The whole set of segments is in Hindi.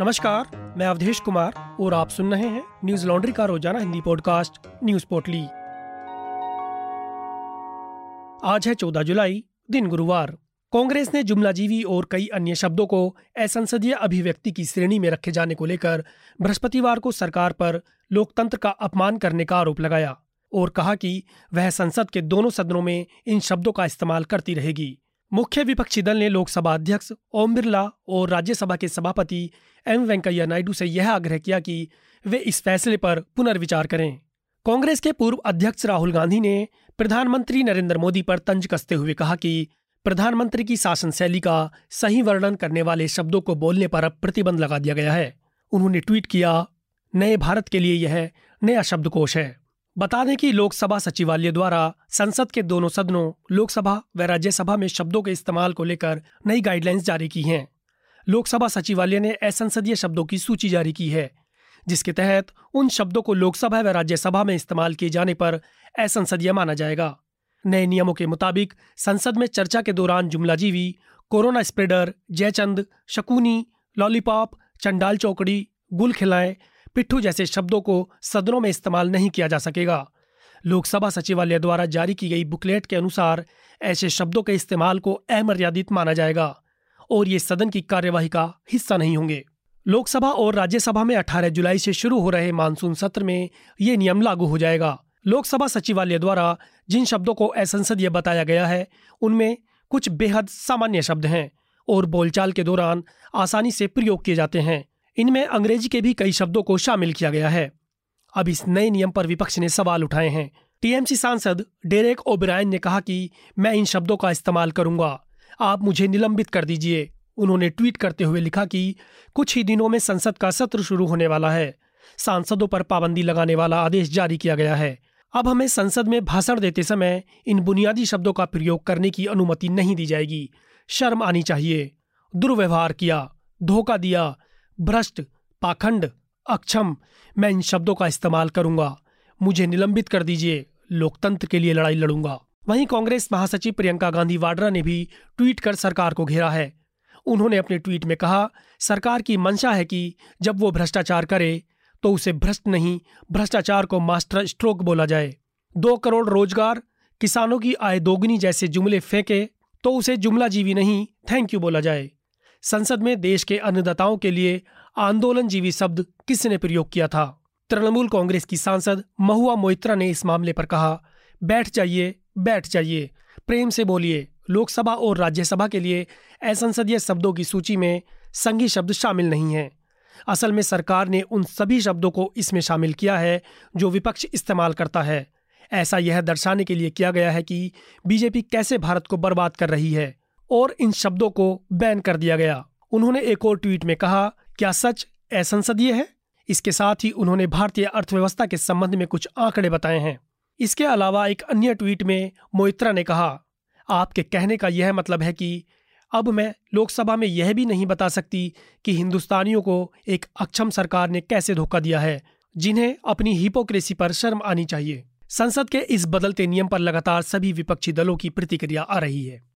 नमस्कार, मैं अवधेश कुमार और आप सुन रहे हैं न्यूज़ लॉन्ड्री का रोज़ाना हिंदी पॉडकास्ट, न्यूज़ पोर्टली। आज है 14 जुलाई, दिन गुरुवार। कांग्रेस ने जुमलाजीवी और कई अन्य शब्दों को असंसदीय अभिव्यक्ति की श्रेणी में रखे जाने को लेकर बृहस्पतिवार को सरकार पर लोकतंत्र का अपमान करने का आरोप लगाया और कहा कि वह संसद के दोनों सदनों में इन शब्दों का इस्तेमाल करती रहेगी। मुख्य विपक्षी दल ने लोकसभा अध्यक्ष ओम बिरला और राज्यसभा के सभापति एम वेंकैया नायडू से यह आग्रह किया कि वे इस फैसले पर पुनर्विचार करें। कांग्रेस के पूर्व अध्यक्ष राहुल गांधी ने प्रधानमंत्री नरेंद्र मोदी पर तंज कसते हुए कहा कि प्रधानमंत्री की शासन शैली का सही वर्णन करने वाले शब्दों को बोलने पर अब प्रतिबंध लगा दिया गया है। उन्होंने ट्वीट किया, नए भारत के लिए यह नया शब्दकोश है। बता दें कि लोकसभा सचिवालय द्वारा संसद के दोनों सदनों, लोकसभा व राज्यसभा में शब्दों के इस्तेमाल को लेकर नई गाइडलाइंस जारी की हैं। लोकसभा सचिवालय ने असंसदीय शब्दों की सूची जारी की है, जिसके तहत उन शब्दों को लोकसभा व राज्यसभा में इस्तेमाल किए जाने पर असंसदीय माना जाएगा। नए नियमों के मुताबिक संसद में चर्चा के दौरान जुमलाजीवी, corona spreader Jaichand, Shakuni, lollipop, चंडाल चौकड़ी, गुल खिलाएँ पिट्ठू जैसे शब्दों को सदनों में इस्तेमाल नहीं किया जा सकेगा। लोकसभा सचिवालय द्वारा जारी की गई बुकलेट के अनुसार ऐसे शब्दों के इस्तेमाल को अमर्यादित माना जाएगा और ये सदन की कार्यवाही का हिस्सा नहीं होंगे। लोकसभा और राज्यसभा में 18 जुलाई से शुरू हो रहे मानसून सत्र में ये नियम लागू हो जाएगा। लोकसभा सचिवालय द्वारा जिन शब्दों को असंसदीय बताया गया है, उनमें कुछ बेहद सामान्य शब्द हैं और बोलचाल के दौरान आसानी से प्रयोग किए जाते हैं। इनमें अंग्रेज़ी के भी कई शब्दों को शामिल किया गया है। अब इस नए नियम पर विपक्ष ने सवाल उठाए हैं। टीएमसी सांसद डेरेक ओब्रायन ने कहा कि, मैं इन शब्दों का इस्तेमाल करूँगा। आप मुझे निलंबित कर दीजिए। उन्होंने ट्वीट करते हुए लिखा कि, कुछ ही दिनों में संसद का सत्र शुरू होने वाला है। सांसदों पर पाबंदी लगाने वाला आदेश जारी किया गया है। अब हमें संसद में भाषण देते समय इन बुनियादी शब्दों का प्रयोग करने की अनुमति नहीं दी जाएगी। शर्म आनी चाहिए। दुर्व्यवहार किया, धोखा दिया भ्रष्ट, पाखंड, अक्षम, मैं इन शब्दों का इस्तेमाल करूँगा। मुझे निलंबित कर दीजिए, लोकतंत्र के लिए लड़ाई लड़ूँगा। वहीं कांग्रेस महासचिव प्रियंका गांधी वाड्रा ने भी ट्वीट कर सरकार को घेरा है। उन्होंने अपने ट्वीट में कहा, सरकार की मंशा है कि जब वो भ्रष्टाचार करे तो उसे भ्रष्ट नहीं, भ्रष्टाचार को मास्टर स्ट्रोक बोला जाए। दो करोड़ रोज़गार, किसानों की आय दोगुनी जैसे जुमले फेंके तो उसे जुमला जीवी नहीं, थैंक यू बोला जाए। संसद में देश के अन्नदाताओं के लिए आंदोलन जीवी शब्द किसने प्रयोग किया था? तृणमूल कांग्रेस की सांसद महुआ मोइत्रा ने इस मामले पर कहा, बैठ जाइए बैठ जाइए। प्रेम से बोलिए, लोकसभा और राज्यसभा के लिए असंसदीय शब्दों की सूची में संघी शब्द शामिल नहीं है। असल में सरकार ने उन सभी शब्दों को इसमें शामिल किया है जो विपक्ष इस्तेमाल करता है। ऐसा यह दर्शाने के लिए किया गया है कि बीजेपी कैसे भारत को बर्बाद कर रही है। और इन शब्दों को बैन कर दिया गया। उन्होंने एक और ट्वीट में कहा, क्या सच असंसदीय है? इसके साथ ही उन्होंने भारतीय अर्थव्यवस्था के संबंध में कुछ आंकड़े बताए हैं। इसके अलावा एक अन्य ट्वीट में मोइत्रा ने कहा, आपके कहने का यह मतलब है कि अब मैं लोकसभा में यह भी नहीं बता सकती कि हिंदुस्तानियों को एक अक्षम सरकार ने कैसे धोखा दिया है, जिन्हें अपनी हिपोक्रेसी पर शर्म आनी चाहिए। संसद के इस बदलते नियम पर लगातार सभी विपक्षी दलों की प्रतिक्रिया आ रही है।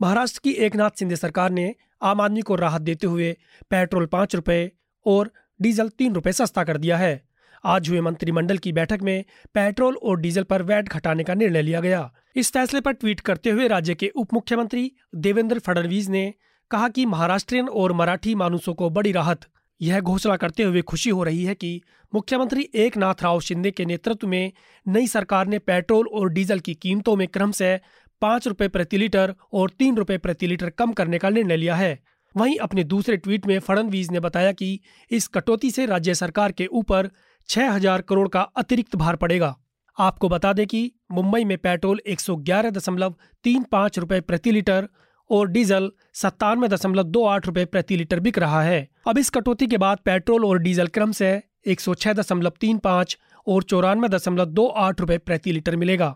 महाराष्ट्र की एकनाथ शिंदे सरकार ने आम आदमी को राहत देते हुए पेट्रोल पाँच रुपए और डीजल तीन रुपए सस्ता कर दिया है। आज हुए मंत्रिमंडल की बैठक में पेट्रोल और डीजल पर वैट घटाने का निर्णय लिया गया। इस फैसले पर ट्वीट करते हुए राज्य के उप मुख्यमंत्री देवेंद्र फडणवीस ने कहा कि महाराष्ट्रियन और मराठी मानुसों को बड़ी राहत। यह घोषणा करते हुए खुशी हो रही है कि मुख्यमंत्री एक नाथ राव शिंदे के नेतृत्व में नई सरकार ने पेट्रोल और डीजल की कीमतों में क्रम से पाँच रुपए प्रति लीटर और तीन रुपए प्रति लीटर कम करने का निर्णय लिया है। वहीं अपने दूसरे ट्वीट में फडणवीस ने बताया कि इस कटौती से राज्य सरकार के ऊपर छह हज़ार करोड़ का अतिरिक्त भार पड़ेगा। आपको बता दें कि मुंबई में पेट्रोल एक सौ ग्यारह दशमलव तीन पाँच रुपए प्रति लीटर और डीजल सत्तानवे दशमलव दो आठ रुपए प्रति लीटर बिक रहा है। अब इस कटौती के बाद पेट्रोल और डीजल क्रम से एक सौ छह दशमलव तीन पाँच और चौरानवे दशमलव दो आठ रुपए प्रति लीटर मिलेगा।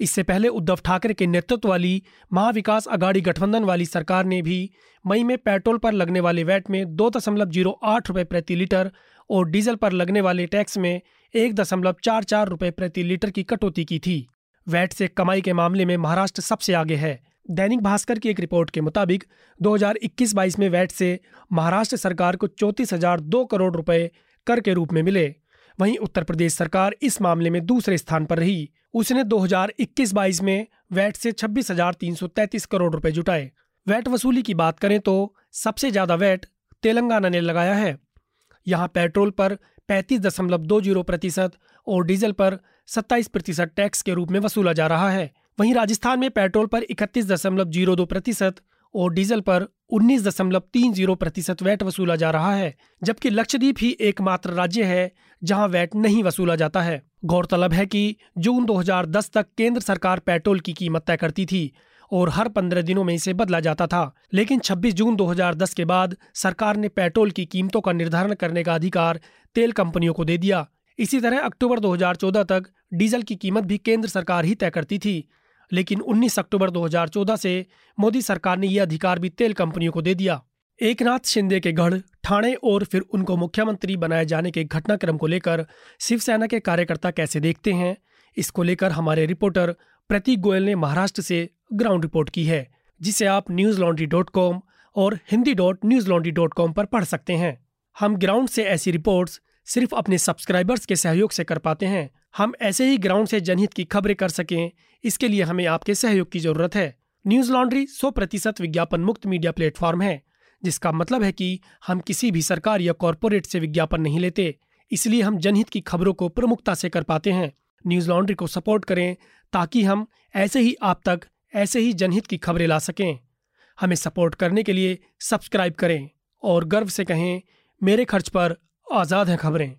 इससे पहले उद्धव ठाकरे के नेतृत्व वाली महाविकास अगाड़ी गठबंधन वाली सरकार ने भी मई में पेट्रोल पर लगने वाले वैट में दो दशमलव ज़ीरो आठ रुपये प्रति लीटर और डीजल पर लगने वाले टैक्स में एक दशमलव चार चार रुपये प्रति लीटर की कटौती की थी। वैट से कमाई के मामले में महाराष्ट्र सबसे आगे है। दैनिक भास्कर की एक रिपोर्ट के मुताबिक 2021-22 में वैट से महाराष्ट्र सरकार को चौंतीस हज़ार दो करोड़ रुपए कर के रूप में मिले। वहीं उत्तर प्रदेश सरकार इस मामले में दूसरे स्थान पर रही। उसने 2021-22 में वैट से छब्बीस करोड़ रुपए जुटाए। वैट वसूली की बात करें तो सबसे ज़्यादा वैट तेलंगाना ने लगाया है। यहाँ पेट्रोल पर पैंतीस दशमलव दो ज़ीरो प्रतिशत और डीजल पर सत्ताईस प्रतिशत टैक्स के रूप में वसूला जा रहा है। वहीं राजस्थान में पेट्रोल पर इकतीस दशमलव ज़ीरो दो प्रतिशत और डीजल पर उन्नीस दशमलव तीन ज़ीरो प्रतिशत वैट वसूला जा रहा है, जबकि लक्षद्वीप ही एकमात्र राज्य है जहाँ वैट नहीं वसूला जाता है। गौरतलब है कि जून 2010 तक केंद्र सरकार पेट्रोल की कीमत तय करती थी और हर पंद्रह दिनों में इसे बदला जाता था, लेकिन 26 जून 2010 के बाद सरकार ने पेट्रोल की कीमतों का निर्धारण करने का अधिकार तेल कंपनियों को दे दिया। इसी तरह अक्टूबर 2014 तक डीजल की कीमत भी केंद्र सरकार ही तय करती थी। लेकिन 19 अक्टूबर 2014 से मोदी सरकार ने यह अधिकार भी तेल कंपनियों को दे दिया। एक नाथ शिंदे के गढ़, ठाणे और फिर उनको मुख्यमंत्री बनाए जाने के घटनाक्रम को लेकर शिवसेना के कार्यकर्ता कैसे देखते हैं, इसको लेकर हमारे रिपोर्टर प्रतीक गोयल ने महाराष्ट्र से ग्राउंड रिपोर्ट की है, जिसे आप न्यूज़ लॉन्ड्री डॉट कॉम और Hindi dot news laundry dot com पर पढ़ सकते हैं। हम ग्राउंड से ऐसी रिपोर्ट्स सिर्फ़ अपने सब्सक्राइबर्स के सहयोग से कर पाते हैं हम ऐसे ही ग्राउंड से जनहित की खबरें कर सकें। इसके लिए हमें आपके सहयोग की ज़रूरत है। न्यूज़ लॉन्ड्री सौ प्रतिशत विज्ञापन मुक्त मीडिया प्लेटफॉर्म है, जिसका मतलब है कि हम किसी भी सरकार या कॉरपोरेट से विज्ञापन नहीं लेते। इसलिए हम जनहित की खबरों को प्रमुखता से कर पाते हैं। न्यूज़ लॉन्ड्री को सपोर्ट करें, ताकि हम ऐसे ही आप तक ऐसे ही जनहित की खबरें ला सकें। हमें सपोर्ट करने के लिए सब्सक्राइब करें और गर्व से कहें, मेरे खर्च पर आज़ाद हैं खबरें।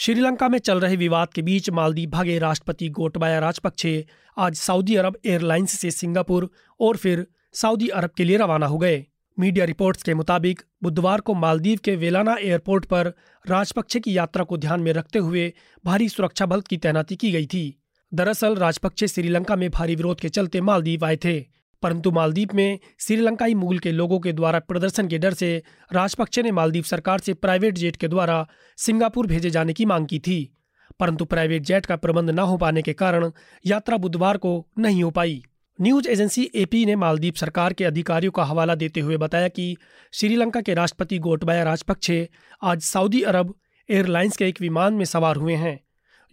श्रीलंका में चल रहे विवाद के बीच मालदीव भागे राष्ट्रपति गोटबाया राजपक्षे आज सऊदी अरब एयरलाइंस से सिंगापुर और फिर सऊदी अरब के लिए रवाना हो गए। मीडिया रिपोर्ट्स के मुताबिक बुधवार को मालदीव के वेलाना एयरपोर्ट पर राजपक्षे की यात्रा को ध्यान में रखते हुए भारी सुरक्षा बल की तैनाती की गई थी। दरअसल राजपक्षे श्रीलंका में भारी विरोध के चलते मालदीव आए थे। परंतु मालदीप में श्रीलंकाई मूल के लोगों के द्वारा प्रदर्शन के डर से राजपक्षे ने मालदीव सरकार से प्राइवेट जेट के द्वारा सिंगापुर भेजे जाने की मांग की थी। परंतु प्राइवेट जेट का प्रबंध न हो पाने के कारण यात्रा बुधवार को नहीं हो पाई। न्यूज़ एजेंसी एपी ने मालदीव सरकार के अधिकारियों का हवाला देते हुए बताया कि श्रीलंका के राष्ट्रपति गोटबाया राजपक्षे आज सऊदी अरब एयरलाइंस के एक विमान में सवार हुए हैं,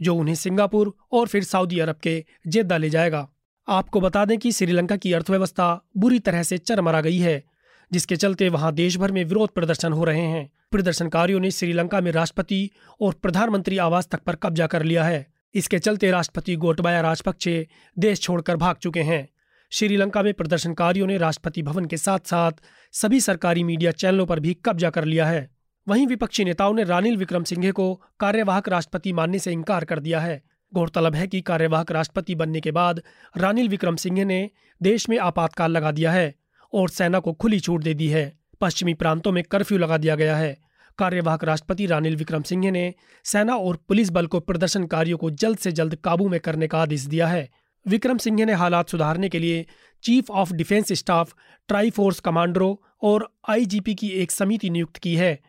जो उन्हें सिंगापुर और फिर सऊदी अरब के जेद्दा ले जाएगा। आपको बता दें कि श्रीलंका की अर्थव्यवस्था बुरी तरह से चरमरा गई है, जिसके चलते वहाँ देश भर में विरोध प्रदर्शन हो रहे हैं। प्रदर्शनकारियों ने श्रीलंका में राष्ट्रपति और प्रधानमंत्री आवास तक पर कब्जा कर लिया है। इसके चलते राष्ट्रपति गोटबाया राजपक्षे देश छोड़कर भाग चुके हैं। श्रीलंका में प्रदर्शनकारियों ने राष्ट्रपति भवन के साथ साथ सभी सरकारी मीडिया चैनलों पर भी कब्जा कर लिया है। वहीं विपक्षी नेताओं ने रानिल विक्रम सिंघे को कार्यवाहक राष्ट्रपति मानने से इनकार कर दिया है। गौरतलब है कि कार्यवाहक राष्ट्रपति बनने के बाद रानिल विक्रम सिंह ने देश में आपातकाल लगा दिया है और सेना को खुली छूट दे दी है। पश्चिमी प्रांतों में कर्फ्यू लगा दिया गया है। कार्यवाहक राष्ट्रपति रानिल विक्रम सिंह ने सेना और पुलिस बल को प्रदर्शनकारियों को जल्द से जल्द काबू में करने का आदेश दिया है। विक्रम सिंह ने हालात सुधारने के लिए chief of defence staff tri force कमांडरों और आईजीपी की एक समिति नियुक्त की है।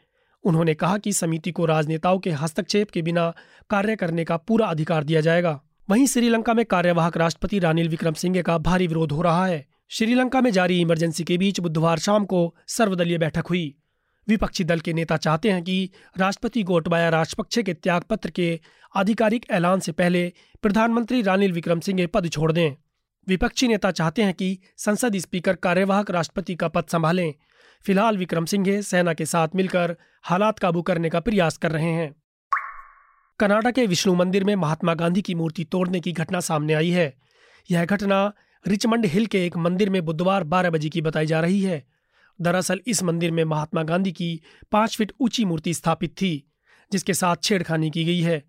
उन्होंने कहा कि समिति को राजनेताओं के हस्तक्षेप के बिना कार्य करने का पूरा अधिकार दिया जाएगा। वहीं श्रीलंका में कार्यवाहक राष्ट्रपति रानिल विक्रम सिंघे का भारी विरोध हो रहा है। श्रीलंका में जारी इमरजेंसी के बीच बुधवार शाम को सर्वदलीय बैठक हुई। विपक्षी दल के नेता चाहते हैं कि राष्ट्रपति गोटबाया राजपक्षे के त्याग पत्र के आधिकारिक ऐलान से पहले प्रधानमंत्री रानिल विक्रम सिंघे पद छोड़ दें। विपक्षी नेता चाहते हैं कि संसद स्पीकर कार्यवाहक राष्ट्रपति का पद संभालें। फ़िलहाल विक्रम सिंघे सेना के साथ मिलकर हालात काबू करने का प्रयास कर रहे हैं। कनाडा के विष्णु मंदिर में महात्मा गांधी की मूर्ति तोड़ने की घटना सामने आई है। यह घटना रिचमंड हिल के एक मंदिर में बुधवार बारह बजे की बताई जा रही है। दरअसल इस मंदिर में महात्मा गांधी की पाँच फीट ऊँची मूर्ति स्थापित थी, जिसके साथ छेड़खानी की गई है।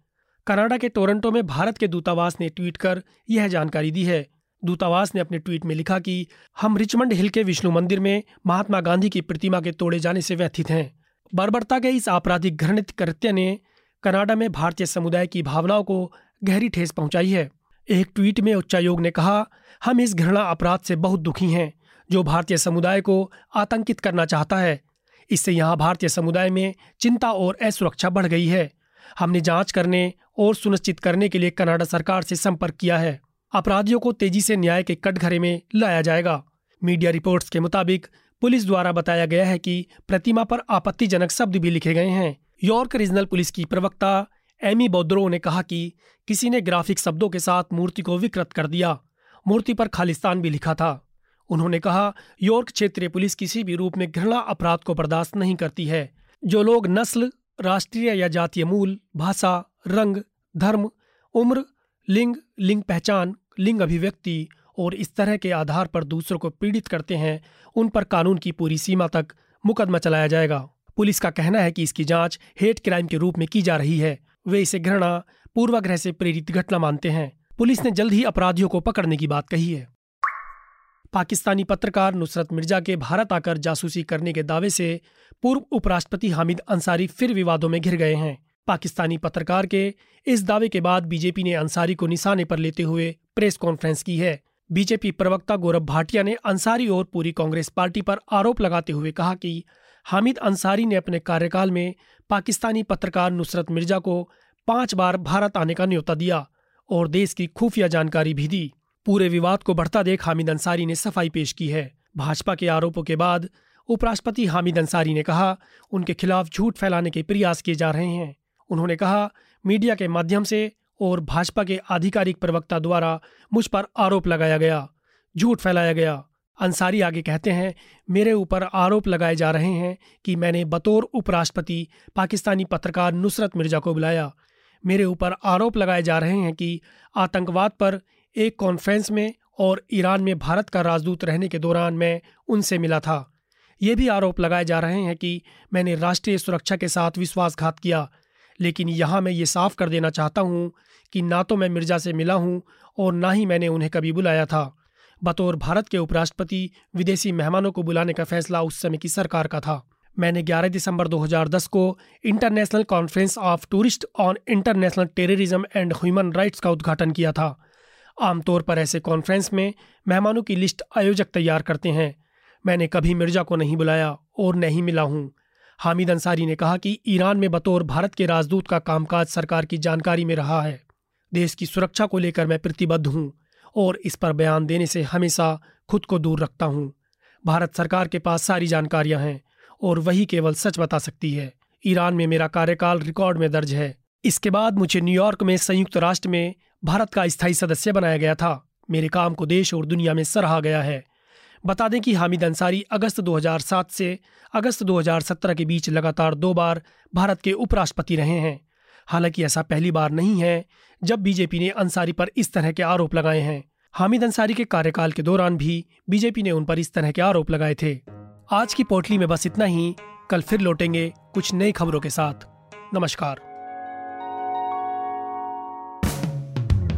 कनाडा के टोरंटो में भारत के दूतावास ने ट्वीट कर यह जानकारी दी है। दूतावास ने अपने ट्वीट में लिखा कि हम रिचमंड हिल के विष्णु मंदिर में महात्मा गांधी की प्रतिमा के तोड़े जाने से व्यथित हैं। बर्बरता के इस आपराधिक घृणित कृत्य ने कनाडा में भारतीय समुदाय की भावनाओं को गहरी ठेस पहुंचाई है। एक ट्वीट में उच्चायोग ने कहा, हम इस घृणा अपराध से बहुत दुखी हैं, जो भारतीय समुदाय को आतंकित करना चाहता है। इससे यहाँ भारतीय समुदाय में चिंता और असुरक्षा बढ़ गई है। हमने जाँच करने और सुनिश्चित करने के लिए कनाडा सरकार से संपर्क किया है। अपराधियों को तेज़ी से न्याय के कटघरे में लाया जाएगा। मीडिया रिपोर्ट्स के मुताबिक, पुलिस द्वारा बताया गया है कि प्रतिमा पर आपत्तिजनक शब्द भी लिखे गए हैं। यॉर्क रीजनल पुलिस की प्रवक्ता एमी बोद्रो ने कहा कि किसी ने ग्राफिक शब्दों के साथ मूर्ति को विकृत कर दिया। मूर्ति पर खालिस्तान भी लिखा था। उन्होंने कहा, यॉर्क क्षेत्रीय पुलिस किसी भी रूप में घृणा अपराध को बर्दाश्त नहीं करती है। जो लोग नस्ल, राष्ट्रीय या जातीय मूल, भाषा, रंग, धर्म, उम्र लिंग लिंग पहचान, लिंग अभिव्यक्ति और इस तरह के आधार पर दूसरों को पीड़ित करते हैं, उन पर कानून की पूरी सीमा तक मुकदमा चलाया जाएगा। पुलिस का कहना है कि इसकी जाँच हेट क्राइम के रूप में की जा रही है। वे इसे घृणा, पूर्वाग्रह से प्रेरित घटना मानते हैं। पुलिस ने जल्द ही अपराधियों को पकड़ने की बात कही है। पाकिस्तानी पत्रकार नुसरत मिर्ज़ा के भारत आकर जासूसी करने के दावे से पूर्व उपराष्ट्रपति हामिद अंसारी फिर विवादों में घिर गए हैं। पाकिस्तानी पत्रकार के इस दावे के बाद बीजेपी ने अंसारी को निशाने पर लेते हुए प्रेस कॉन्फ्रेंस की है। बीजेपी प्रवक्ता गौरव भाटिया ने अंसारी और पूरी कांग्रेस पार्टी पर आरोप लगाते हुए कहा कि हामिद अंसारी ने अपने कार्यकाल में पाकिस्तानी पत्रकार नुसरत मिर्ज़ा को पाँच बार भारत आने का न्योता दिया और देश की खुफिया जानकारी भी दी। पूरे विवाद को बढ़ता देख हामिद अंसारी ने सफ़ाई पेश की है। भाजपा के आरोपों के बाद उपराष्ट्रपति हामिद अंसारी ने कहा, उनके खिलाफ झूठ फैलाने के प्रयास किए जा रहे हैं। उन्होंने कहा, मीडिया के माध्यम से और भाजपा के आधिकारिक प्रवक्ता द्वारा मुझ पर आरोप लगाया गया, झूठ फैलाया गया। अंसारी आगे कहते हैं, मेरे ऊपर आरोप लगाए जा रहे हैं कि मैंने बतौर उपराष्ट्रपति, पाकिस्तानी पत्रकार नुसरत मिर्ज़ा को बुलाया। मेरे ऊपर आरोप लगाए जा रहे हैं कि आतंकवाद पर एक कॉन्फ्रेंस में और ईरान में भारत का राजदूत रहने के दौरान मैं उनसे मिला था। ये भी आरोप लगाए जा रहे हैं कि मैंने राष्ट्रीय सुरक्षा के साथ विश्वासघात किया लेकिन यहाँ मैं ये साफ़ कर देना चाहता हूँ कि ना तो मैं मिर्ज़ा से मिला हूँ और ना ही मैंने उन्हें कभी बुलाया था। बतौर भारत के उपराष्ट्रपति विदेशी मेहमानों को बुलाने का फैसला उस समय की सरकार का था। मैंने 11 दिसंबर 2010 को international conference of tourist on international terrorism and human rights का उद्घाटन किया था। आमतौर पर ऐसे कॉन्फ्रेंस में मेहमानों की लिस्ट आयोजक तैयार करते हैं। मैंने कभी मिर्ज़ा को नहीं बुलाया और नहीं मिला हूँ। हामिद अंसारी ने कहा कि ईरान में बतौर भारत के राजदूत का कामकाज सरकार की जानकारी में रहा है। देश की सुरक्षा को लेकर मैं प्रतिबद्ध हूँ और इस पर बयान देने से हमेशा खुद को दूर रखता हूँ। भारत सरकार के पास सारी जानकारियाँ हैं और वही केवल सच बता सकती है। ईरान में मेरा कार्यकाल रिकॉर्ड में दर्ज है। इसके बाद मुझे न्यूयॉर्क में संयुक्त राष्ट्र में भारत का स्थायी सदस्य बनाया गया था। मेरे काम को देश और दुनिया में सराहा गया है। बता दें कि हामिद अंसारी अगस्त 2007 से अगस्त 2017 के बीच लगातार दो बार भारत के उपराष्ट्रपति रहे हैं। हालाँकि ऐसा पहली बार नहीं है जब बीजेपी ने अंसारी पर इस तरह के आरोप लगाए हैं। हामिद अंसारी के कार्यकाल के दौरान भी बीजेपी ने उन पर इस तरह के आरोप लगाए थे। आज की पोटली में बस इतना ही। कल फिर लौटेंगे कुछ नई खबरों के साथ। नमस्कार।